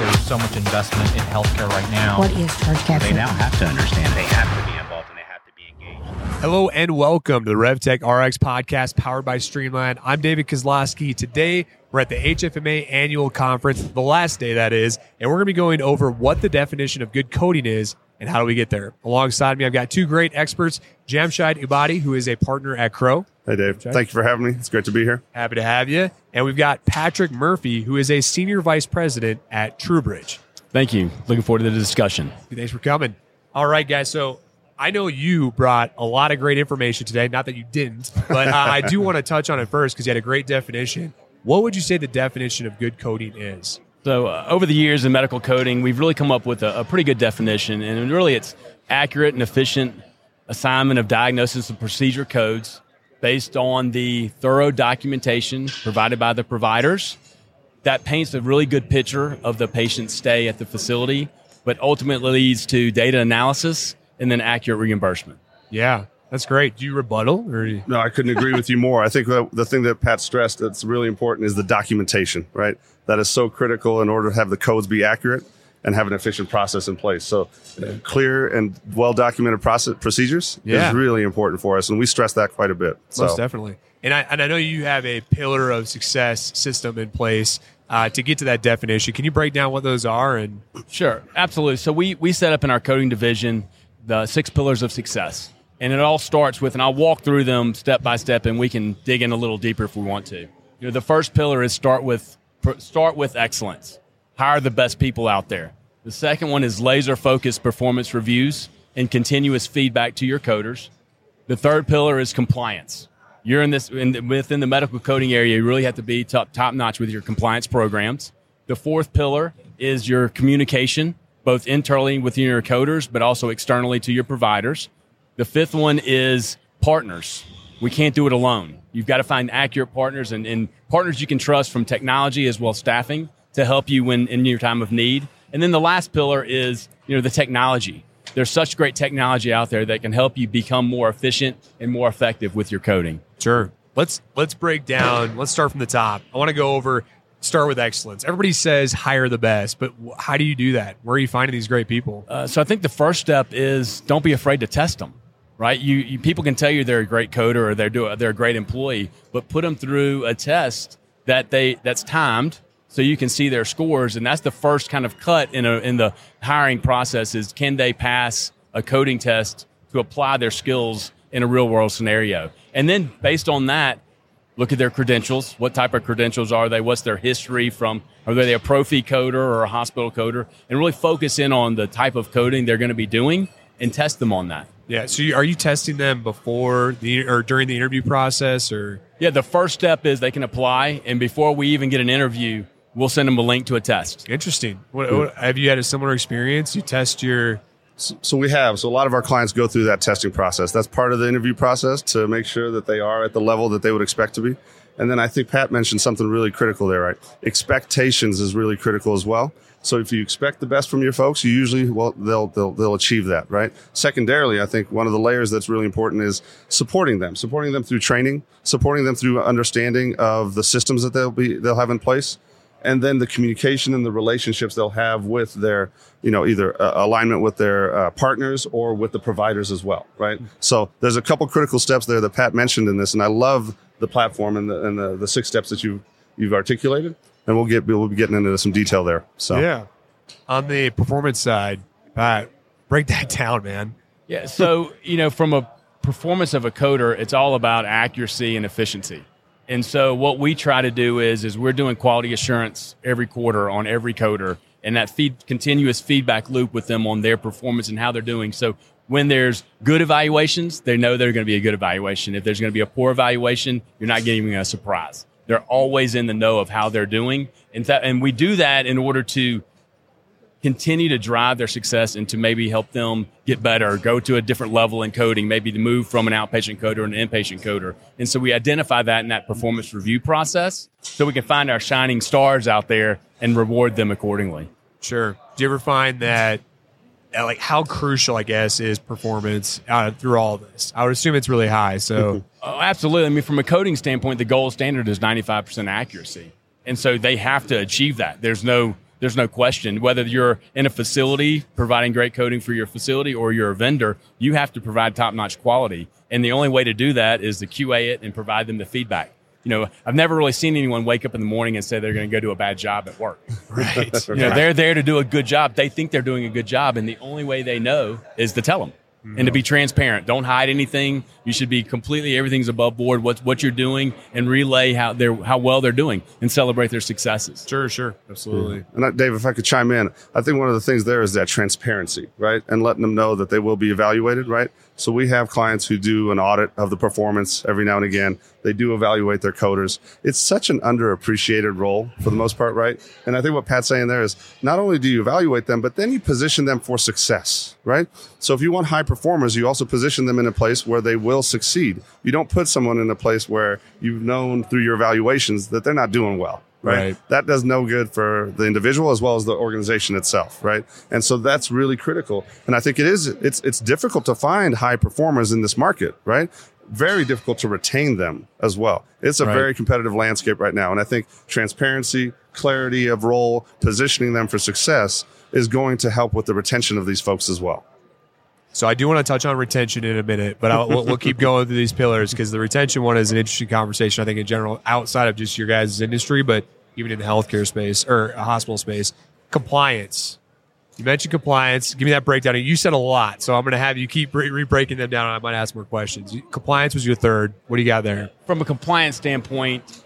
there's so much investment in healthcare right now. What is charge capture? They now have to understand they have to be involved and they have to be engaged. Hello and welcome to the RevTech RX podcast powered by Streamline. I'm David Kozlowski. Today we're at the HFMA annual conference, the last day that is, and we're going to be going over what the definition of good coding is and how do we get there. Alongside me, I've got two great experts, Jamshid Ubadi, who is a partner at Crowe. Hey, Dave. Thank you for having me. It's great to be here. Happy to have you. And we've got Patrick Murphy, who is a senior vice president at TruBridge. Thank you. Looking forward to the discussion. Thanks for coming. All right, guys. So I know you brought a lot of great information today. Not that you didn't, but uh, I do want to touch on it first because you had a great definition. What would you say the definition of good coding is? So, uh, over the years in medical coding, we've really come up with a, a, pretty good definition, and really it's accurate and efficient assignment of diagnosis and procedure codes based on the thorough documentation provided by the providers. That paints a really good picture of the patient's stay at the facility, but ultimately leads to data analysis and then accurate reimbursement. Yeah, that's great. Do you rebuttal or? You- no, I couldn't agree with you more. I think the thing that Pat stressed that's really important is the documentation, right? That is so critical in order to have the codes be accurate and have an efficient process in place. So, uh, clear and well documented process procedures yeah. is really important for us, and we stress that quite a bit. So. Most definitely. And I and I know you have a pillar of success system in place. Uh, to get to that definition, can you break down what those are? And sure, absolutely. So we we set up in our coding division the six pillars of success and it all starts with, and I'll walk through them step by step, and we can dig in a little deeper if we want to. You know, the first pillar is start with start with excellence. Hire the best people out there. The second one is laser focused performance reviews and continuous feedback to your coders. The third pillar is compliance. You're in this in, within the medical coding area. You really have to be top top notch with your compliance programs. The fourth pillar is your communication, both internally within your coders, but also externally to your providers. The fifth one is partners. We can't do it alone. You've got to find accurate partners and, and partners you can trust from technology as well as staffing to help you when in your time of need. And then the last pillar is, you know, the technology. There's such great technology out there that can help you become more efficient and more effective with your coding. Sure. Let's let's break down. Let's start from the top. I want to go over start with excellence. Everybody says hire the best, but how do you do that? Where are you finding these great people? Uh, so I think the first step is don't be afraid to test them right? You, you, people can tell you they're a great coder or they're do, they're a great employee, but put them through a test that they that's timed so you can see their scores, and that's the first kind of cut in a, in the hiring process is can they pass a coding test to apply their skills in a real world scenario, and then based on that. Look at their credentials. What type of credentials are they? What's their history from? Are they a pro-fee coder or a hospital coder? And really focus in on the type of coding they're going to be doing and test them on that. Yeah. So you, are you testing them before the or during the interview process or? Yeah. The first step is they can apply, and before we even get an interview, we'll send them a link to a test. Interesting. What, what, have you had a similar experience? You test your. So we have. So a lot of our clients go through that testing process. That's part of the interview process to make sure that they are at the level that they would expect to be. And then I think Pat mentioned something really critical there, right? Expectations is really critical as well. So if you expect the best from your folks, you usually well they'll they'll they'll achieve that, right? Secondarily, I think one of the layers that's really important is supporting them, supporting them through training, supporting them through understanding of the systems that they'll be they'll have in place, and then the communication and the relationships they'll have with their you know either uh, alignment with their uh, partners or with the providers as well, right? So there's a couple critical steps there that Pat mentioned in this, and I love the platform and the and the, the six steps that you you've articulated and we'll get we'll be getting into some detail there. So yeah, on the performance side, Pat, break that down, man. Yeah, so you know, from a performance of a coder, it's all about accuracy and efficiency. And so what we try to do is is we're doing quality assurance every quarter on every coder and that feed continuous feedback loop with them on their performance and how they're doing. So when there's good evaluations, they know they're going to be a good evaluation. If there's going to be a poor evaluation, you're not getting a surprise. They're always in the know of how they're doing. And, th- and we do that in order to continue to drive their success and to maybe help them get better, go to a different level in coding, maybe to move from an outpatient coder to an inpatient coder. And so we identify that in that performance review process so we can find our shining stars out there and reward them accordingly. Sure. Do you ever find that uh, like how crucial I guess is performance uh, through all this? I would assume it's really high. So oh, absolutely. I mean, from a coding standpoint, the gold standard is ninety five percent accuracy, and so they have to achieve that. There's no There's no question. Whether you're in a facility providing great coding for your facility or you're a vendor, you have to provide top notch quality. And the only way to do that is to QA it and provide them the feedback. You know, I've never really seen anyone wake up in the morning and say they're going to go do a bad job at work. Right. You know, they're there to do a good job. They think they're doing a good job, and the only way they know is to tell them and to be mm-hmm. transparent. Don't hide anything. You should be completely everything's above board. What what you're doing and relay how they're how well they're doing and celebrate their successes. Sure, sure. Absolutely. And I, Dave, if I could chime in, I think one of the things there is that transparency, right? And letting them know that they will be evaluated, right? So we have clients who do an audit of the performance every now and again. They do evaluate their coders. It's such an underappreciated role for the most part, right? And I think what Pat's saying there is not only do you evaluate them, but then you position them for success, right? So if you want high performers, you also position them in a place where they will succeed. You don't put someone in a place where you've known through your evaluations that they're not doing well. Right? Right. That does no good for the individual as well as the organization itself, right? And so that's really critical. And I think it is, it's, it's difficult to find high performers in this market, right? Very difficult to retain them as well. It's a Right. very competitive landscape right now. And I think transparency, clarity of role, positioning them for success is going to help with the retention of these folks as well. So I do want to touch on retention in a minute, but I'll, we'll, we'll keep going through these pillars because the retention one is an interesting conversation. I think in general, outside of just your guys' industry, but even in the healthcare space or a hospital space, compliance. You mentioned compliance. Give me that breakdown. You said a lot, so I'm going to have you keep re- re-breaking them down. and I might ask more questions. Compliance was your third. What do you got there? From a compliance standpoint,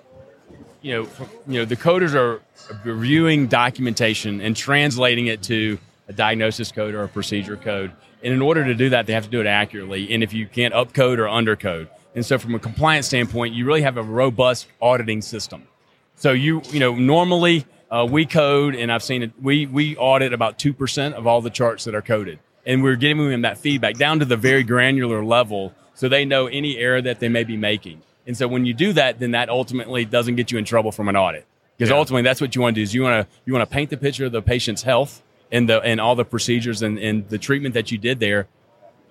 you know, from, you know, the coders are reviewing documentation and translating it to a diagnosis code or a procedure code. And in order to do that, they have to do it accurately. And if you can't upcode or undercode, and so from a compliance standpoint, you really have a robust auditing system. So you you know normally uh, we code, and I've seen it. We we audit about two percent of all the charts that are coded, and we're giving them that feedback down to the very granular level, so they know any error that they may be making. And so when you do that, then that ultimately doesn't get you in trouble from an audit, because Yeah. ultimately that's what you want to do is you want to you want to paint the picture of the patient's health and the and all the procedures and, and the treatment that you did there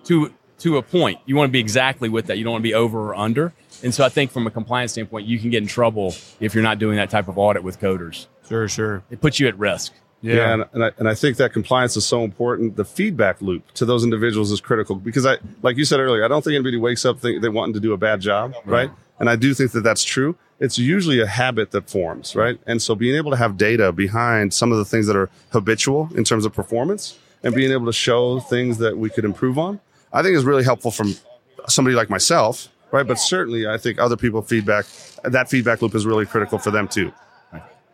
to to a point. You want to be exactly with that. You don't want to be over or under. And so I think from a compliance standpoint, you can get in trouble if you're not doing that type of audit with coders. Sure, sure. It puts you at risk. Yeah, and, and, I, and I think that compliance is so important. The feedback loop to those individuals is critical because I, like you said earlier, I don't think anybody wakes up think they wanting to do a bad job, right? And I do think that that's true. It's usually a habit that forms, right? And so being able to have data behind some of the things that are habitual in terms of performance and being able to show things that we could improve on, I think is really helpful from somebody like myself, right? But certainly I think other people feedback, that feedback loop is really critical for them too.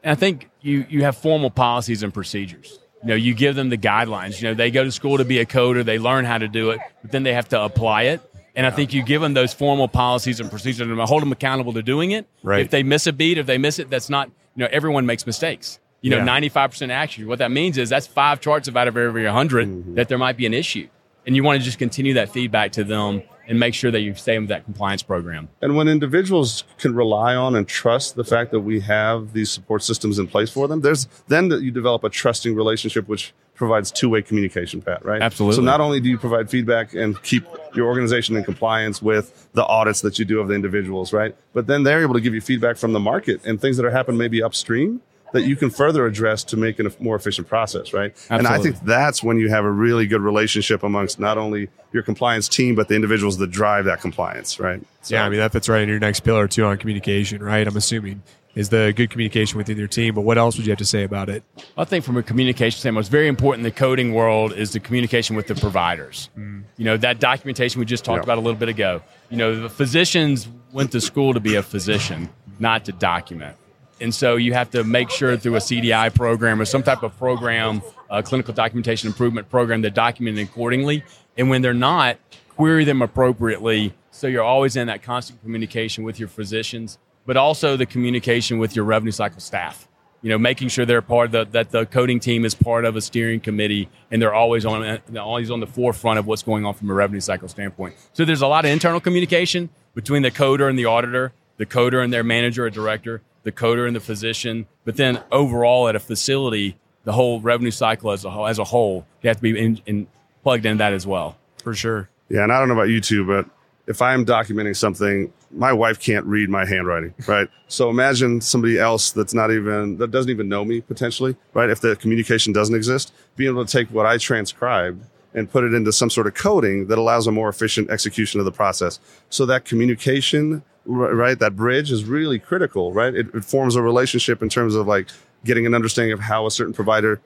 And I think you you have formal policies and procedures. You know, you give them the guidelines. You know, they go to school to be a coder, they learn how to do it, but then they have to apply it. And I think you give them those formal policies and procedures and hold them accountable to doing it. Right. If they miss a beat, if they miss it, that's not, you know, everyone makes mistakes. You know, Yeah. 95% accuracy. What that means is that's five charts out of every 100 mm-hmm. that there might be an issue. And you want to just continue that feedback to them and make sure that you stay with that compliance program. And when individuals can rely on and trust the fact that we have these support systems in place for them, there's then that you develop a trusting relationship, which provides two-way communication, Pat, right? Absolutely. So not only do you provide feedback and keep your organization in compliance with the audits that you do of the individuals, right? But then they're able to give you feedback from the market and things that are happening maybe upstream that you can further address to make it a more efficient process, right? Absolutely. And I think that's when you have a really good relationship amongst not only your compliance team, but the individuals that drive that compliance, right? So- Yeah, I mean that fits right in your next pillar too on communication, right? I'm assuming is the good communication within your team. But what else would you have to say about it? I think from a communication standpoint, it's very important in the coding world is the communication with the providers. Hmm. You know, that documentation we just talked Yeah. about a little bit ago. You know, the physicians went to school to be a physician, not to document. And so you have to make sure through a CDI program or some type of program, a clinical documentation improvement program, they're documented accordingly. And when they're not, query them appropriately. So you're always in that constant communication with your physicians, but also the communication with your revenue cycle staff you know, making sure they're part of the, that the coding team is part of a steering committee and they're always on they're always on the forefront of what's going on from a revenue cycle standpoint. So there's a lot of internal communication between the coder and the auditor, the coder and their manager or director, the coder and the physician, but then overall at a facility, the whole revenue cycle as a whole, as a whole, you have to be in, in, plugged in that as well. For sure. Yeah, and I don't know about you two, but if I'm documenting something, my wife can't read my handwriting, right? so imagine somebody else that's not even that doesn't even know me potentially, right? If the communication doesn't exist, being able to take what I transcribed and put it into some sort of coding that allows a more efficient execution of the process. So that communication, right, that bridge is really critical, right? It, it forms a relationship in terms of like getting an understanding of how a certain provider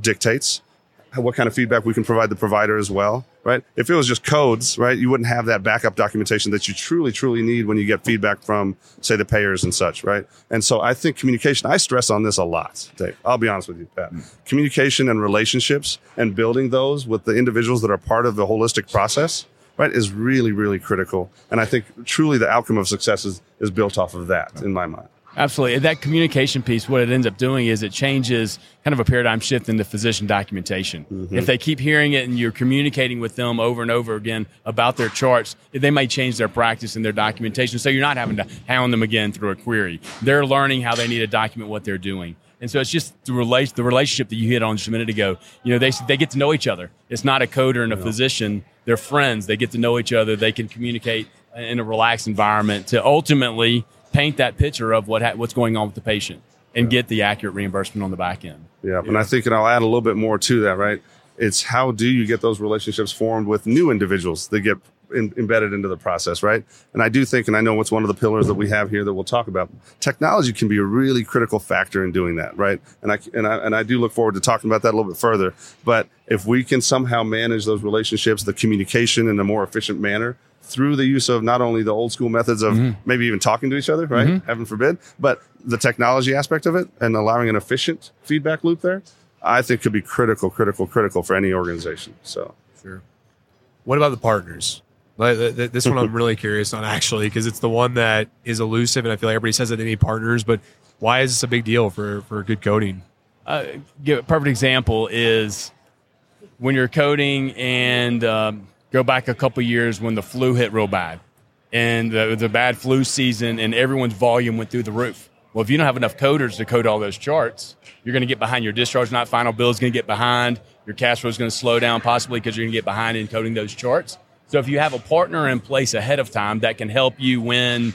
dictates, what kind of feedback we can provide the provider as well, right? If it was just codes, right, you wouldn't have that backup documentation that you truly, truly need when you get feedback from, say, the payers and such, right? And so I think communication, I stress on this a lot, Dave. I'll be honest with you, Pat. Communication and relationships and building those with the individuals that are part of the holistic process, right, is really, really critical. And I think truly the outcome of success is, is built off of that in my mind. Absolutely. That communication piece, what it ends up doing is it changes kind of a paradigm shift in the physician documentation. Mm-hmm. If they keep hearing it and you're communicating with them over and over again about their charts, they may change their practice and their documentation. So you're not having to hound them again through a query. They're learning how they need to document what they're doing. And so it's just the, rela- the relationship that you hit on just a minute ago. You know, they, they get to know each other. It's not a coder and a physician. They're friends. They get to know each other. They can communicate in a relaxed environment to ultimately paint that picture of what ha- what's going on with the patient and get the accurate reimbursement on the back end. Yeah, and I think, and I'll add a little bit more to that, right? It's how do you get those relationships formed with new individuals that get in, embedded into the process, right? And I do think, and I know it's one of the pillars that we have here that we'll talk about. Technology can be a really critical factor in doing that, right? And I and I and I do look forward to talking about that a little bit further. But if we can somehow manage those relationships, the communication in a more efficient manner through the use of not only the old school methods of mm-hmm. maybe even talking to each other, right? Mm-hmm. Heaven forbid, but the technology aspect of it and allowing an efficient feedback loop there, I think could be critical, critical, critical for any organization. So Sure. What about the partners? Like, th- th- This one I'm really curious on actually because it's the one that is elusive, and I feel like everybody says that they need partners, but why is this a big deal for for good coding? Uh, give a perfect example is when you're coding and um, go back a couple years when the flu hit real bad and the, the bad flu season and everyone's volume went through the roof. Well, if you don't have enough coders to code all those charts, you're going to get behind. Your discharge not final bill is going to get behind. Your cash flow is going to slow down possibly because you're going to get behind in coding those charts. So if you have a partner in place ahead of time that can help you when,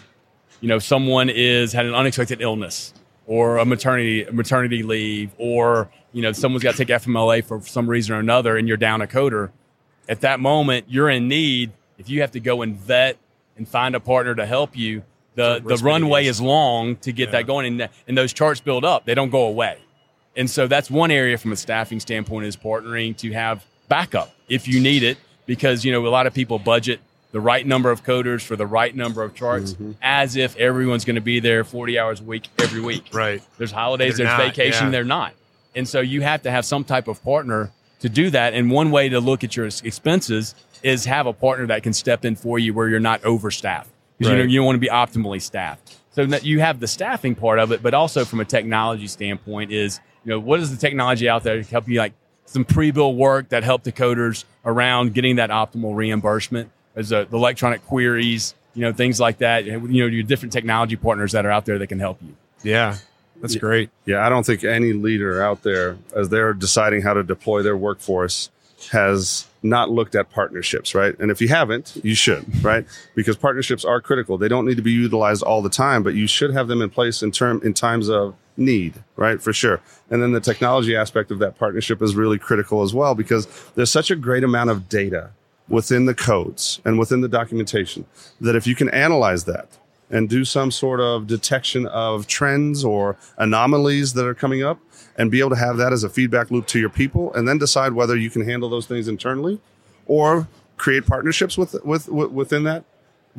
you know, someone is had an unexpected illness or a maternity maternity leave or you know someone's got to take FMLA for some reason or another and you're down a coder, at that moment you're in need. If you have to go and vet and find a partner to help you, the the runway is long to get Yeah. that going, and, and those charts build up. They don't go away. And so that's one area from a staffing standpoint is partnering to have backup if you need it, because you know a lot of people budget the right number of coders for the right number of charts mm-hmm. as if everyone's going to be there 40 hours a week every week. Right. There's holidays, They're there's not, vacation, yeah. they're not. And so you have to have some type of partner to do that. And one way to look at your expenses is have a partner that can step in for you where you're not overstaffed. Because you know Right. you want to be optimally staffed. So that you have the staffing part of it, but also from a technology standpoint is, you know, what is the technology out there to help you like some pre-bill work that help the coders around getting that optimal reimbursement as uh, the electronic queries, you know, things like that. You know, your different technology partners that are out there that can help you. Yeah, that's great. Yeah, I don't think any leader out there, as they're deciding how to deploy their workforce, has not looked at partnerships, right? And if you haven't, you should, right? Because partnerships are critical. They don't need to be utilized all the time, but you should have them in place in term in times of need, right? For sure. And then the technology aspect of that partnership is really critical as well because there's such a great amount of data within the codes and within the documentation that if you can analyze that and do some sort of detection of trends or anomalies that are coming up and be able to have that as a feedback loop to your people and then decide whether you can handle those things internally or create partnerships with, with, with within that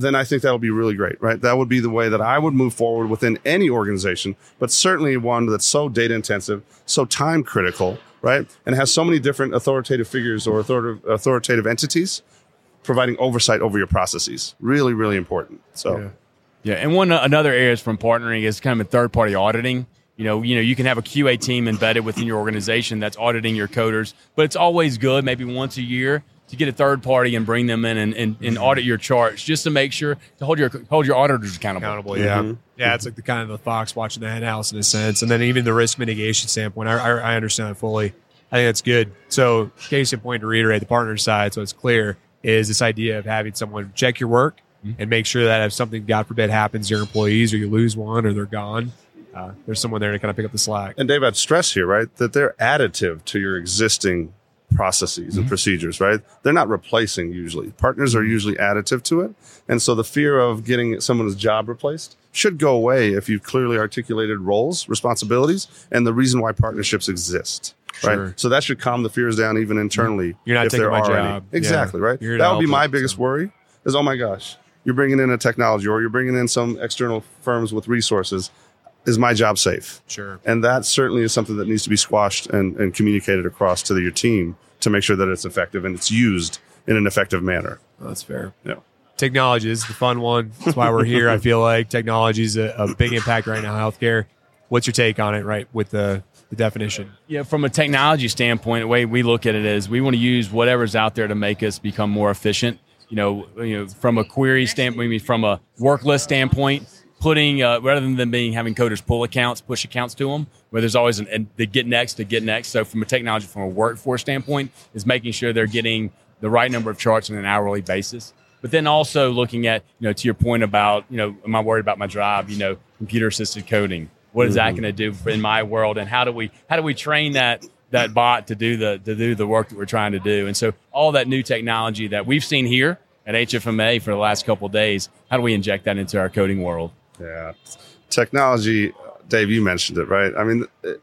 then I think that'll be really great, right? That would be the way that I would move forward within any organization, but certainly one that's so data intensive, so time critical, right? And has so many different authoritative figures or authoritative, authoritative entities providing oversight over your processes. Really, really important. So, Yeah. Yeah, and one another area from partnering is kind of a third party auditing. You know, you know, you can have a QA team embedded within your organization that's auditing your coders, but it's always good, maybe once a year, to get a third party and bring them in and, and, and mm-hmm. audit your charts just to make sure to hold your hold your auditors accountable. accountable. Yeah, mm-hmm. yeah. It's like the kind of the fox watching the hen house in a sense, and then even the risk mitigation standpoint. I, I, I understand it fully. I think that's good. So, case in point to reiterate, the partner side, so it's clear, is this idea of having someone check your work, mm-hmm. and make sure that if something, God forbid, happens to your employees or you lose one or they're gone, uh, there's someone there to kind of pick up the slack. And Dave, I'd stress here, right, that they're additive to your existing processes and mm-hmm. procedures, right? They're not replacing usually. Partners are mm-hmm. usually additive to it. And so the fear of getting someone's job replaced should go away if you've clearly articulated roles, responsibilities, and the reason why partnerships exist. Sure. Right. So that should calm the fears down even internally. You're not if taking there my are any. job. Exactly. Yeah. Right. You're That would be my it, biggest so. worry is, oh my gosh, you're bringing in a technology or you're bringing in some external firms with resources. Is my job safe? Sure. And that certainly is something that needs to be squashed and, and communicated across to your team to make sure that it's effective and it's used in an effective manner. That's fair. Yeah. Technology is the fun one. That's why we're here. I feel like technology is a, a big impact right now in healthcare. What's your take on it, right, with the, the definition? Yeah, from a technology standpoint, the way we look at it is we want to use whatever's out there to make us become more efficient. You know, you know, from a query standpoint, I mean, from a work list standpoint, putting uh, rather than being having coders pull accounts, push accounts to them, where there's always an and the get next to get next. So from a technology, from a workforce standpoint, is making sure they're getting the right number of charts on an hourly basis. But then also looking at, you know, to your point about, you know, am I worried about my job? You know, computer assisted coding. What is that going to do in my world? And how do we how do we train that that bot to do the to do the work that we're trying to do? And so all that new technology that we've seen here at HFMA for the last couple of days, how do we inject that into our coding world? Yeah. Technology, Dave, you mentioned it, right? I mean, it,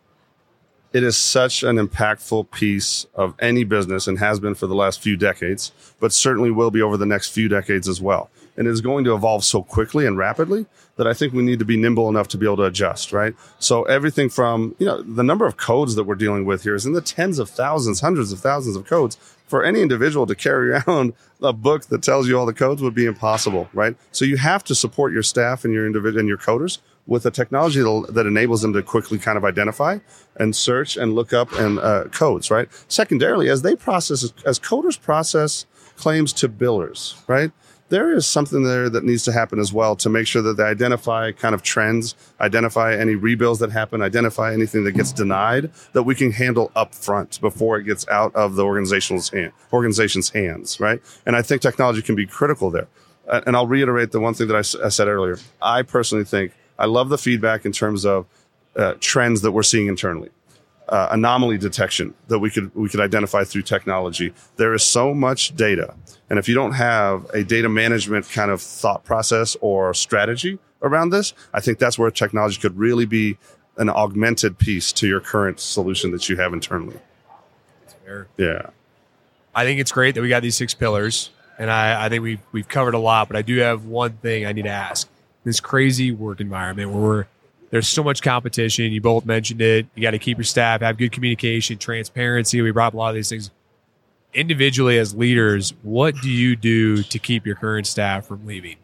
is such an impactful piece of any business and has been for the last few decades, but certainly will be over the next few decades as well. And is going to evolve so quickly and rapidly that I think we need to be nimble enough to be able to adjust, right? So everything from, you know, the number of codes that we're dealing with here is in the tens of thousands, hundreds of thousands of codes. For any individual to carry around a book that tells you all the codes would be impossible, right? So you have to support your staff and your individual and your coders with a technology that enables them to quickly kind of identify and search and look up and uh, codes, right? Secondarily, as they process, as coders process claims to billers, right? There is something there that needs to happen as well to make sure that they identify kind of trends, identify any rebills that happen, identify anything that gets denied that we can handle up front before it gets out of the organization's hand, organization's hands, right? And I think technology can be critical there. Uh, And I'll reiterate the one thing that I said earlier. I personally think I love the feedback in terms of uh, trends that we're seeing internally uh, anomaly detection that we could we could identify through technology. There is so much data, and if you don't have a data management kind of thought process or strategy around this, I think that's where technology could really be an augmented piece to your current solution that you have internally. Fair. Yeah. I think it's great that we got these six pillars, and I, I think we've we've covered a lot. But I do have one thing I need to ask: this crazy work environment where we're there's so much competition. You both mentioned it. You got to keep your staff, have good communication, transparency. We brought a lot of these things. Individually, as leaders, what do you do to keep your current staff from leaving?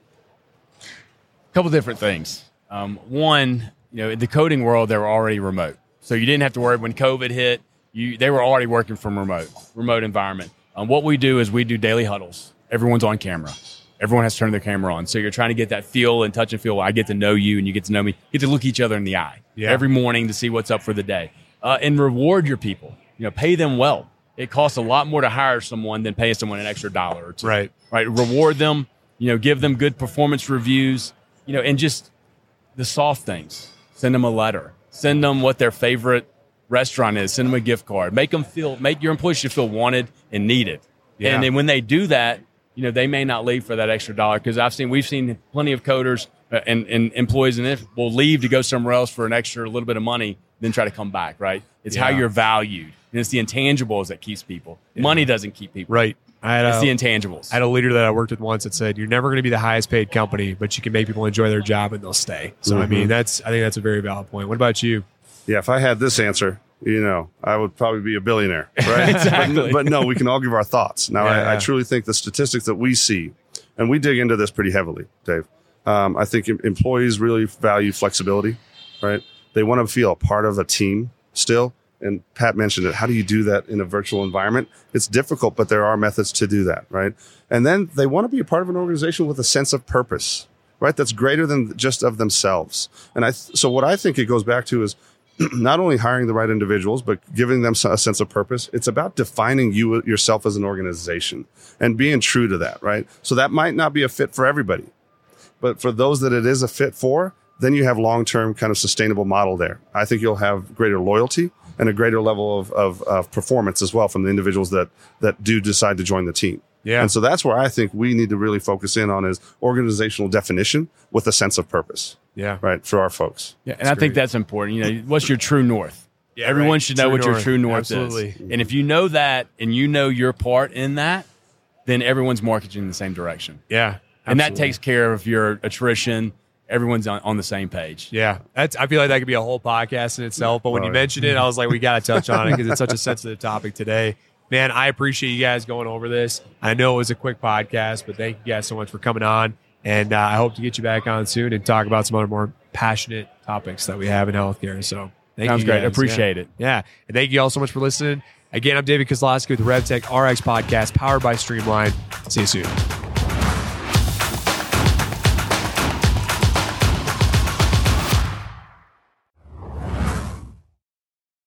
A couple different things. Um, one, you know, in the coding world, they were already remote, so you didn't have to worry when COVID hit. You they were already working from remote remote environment. Um, what we do is we do daily huddles. Everyone's on camera. Everyone has to turn their camera on. So you're trying to get that feel and touch and feel. I get to know you, and you get to know me. You get to look each other in the eye Yeah. every morning to see what's up for the day, uh, and reward your people. You know, pay them well. It costs a lot more to hire someone than paying someone an extra dollar or two Right. right? Reward them, you know, give them good performance reviews, you know, and just the soft things. Send them a letter. Send them what their favorite restaurant is. Send them a gift card. Make them feel, make your employees feel wanted and needed. Yeah. And then when they do that, you know, they may not leave for that extra dollar because I've seen, we've seen plenty of coders uh, and, and employees and if will leave to go somewhere else for an extra little bit of money, then try to come back, right? It's how you're valued. And it's the intangibles that keeps people. Money doesn't keep people. Right. I had It's a, the intangibles. I had a leader that I worked with once that said, "You're never going to be the highest paid company, but you can make people enjoy their job and they'll stay." So I mean, that's I think that's a very valid point. What about you? Yeah, if I had this answer, you know, I would probably be a billionaire, right? Exactly. But, but no, we can all give our thoughts. Now, I, I Yeah. truly think the statistics that we see, and we dig into this pretty heavily, Dave. Um, I think em- employees really value flexibility, right? They want to feel a part of a team still. And Pat mentioned it. How do you do that in a virtual environment? It's difficult, but there are methods to do that, right? And then they want to be a part of an organization with a sense of purpose, right? That's greater than just of themselves. And I, th- so what I think it goes back to is not only hiring the right individuals, but giving them a sense of purpose. It's about defining you yourself as an organization and being true to that, right? So that might not be a fit for everybody, but for those that it is a fit for, then you have long term kind of sustainable model there. I think you'll have greater loyalty and a greater level of, of, of performance as well from the individuals that that do decide to join the team. Yeah. And so that's where I think we need to really focus in on is organizational definition with a sense of purpose, Yeah. right, for our folks. Yeah, and I think that's important. You know, what's your true north? Yeah, Everyone right. should know True what your true north Absolutely. is. And if you know that and you know your part in that, then everyone's marketing in the same direction. Yeah. And that takes care of your attrition. Everyone's on, on the same page. Yeah, that's. I feel like that could be a whole podcast in itself. But when Oh, you yeah. mentioned it, I was like, we got to touch on it because it's such a sensitive topic today. Man, I appreciate you guys going over this. I know it was a quick podcast, but thank you guys so much for coming on. And uh, I hope to get you back on soon and talk about some other more passionate topics that we have in healthcare. So thank Sounds you. great. Appreciate Yeah. it. Yeah. And thank you all so much for listening. Again, I'm David Kozlowski with the RevTech RX podcast powered by Streamline. See you soon.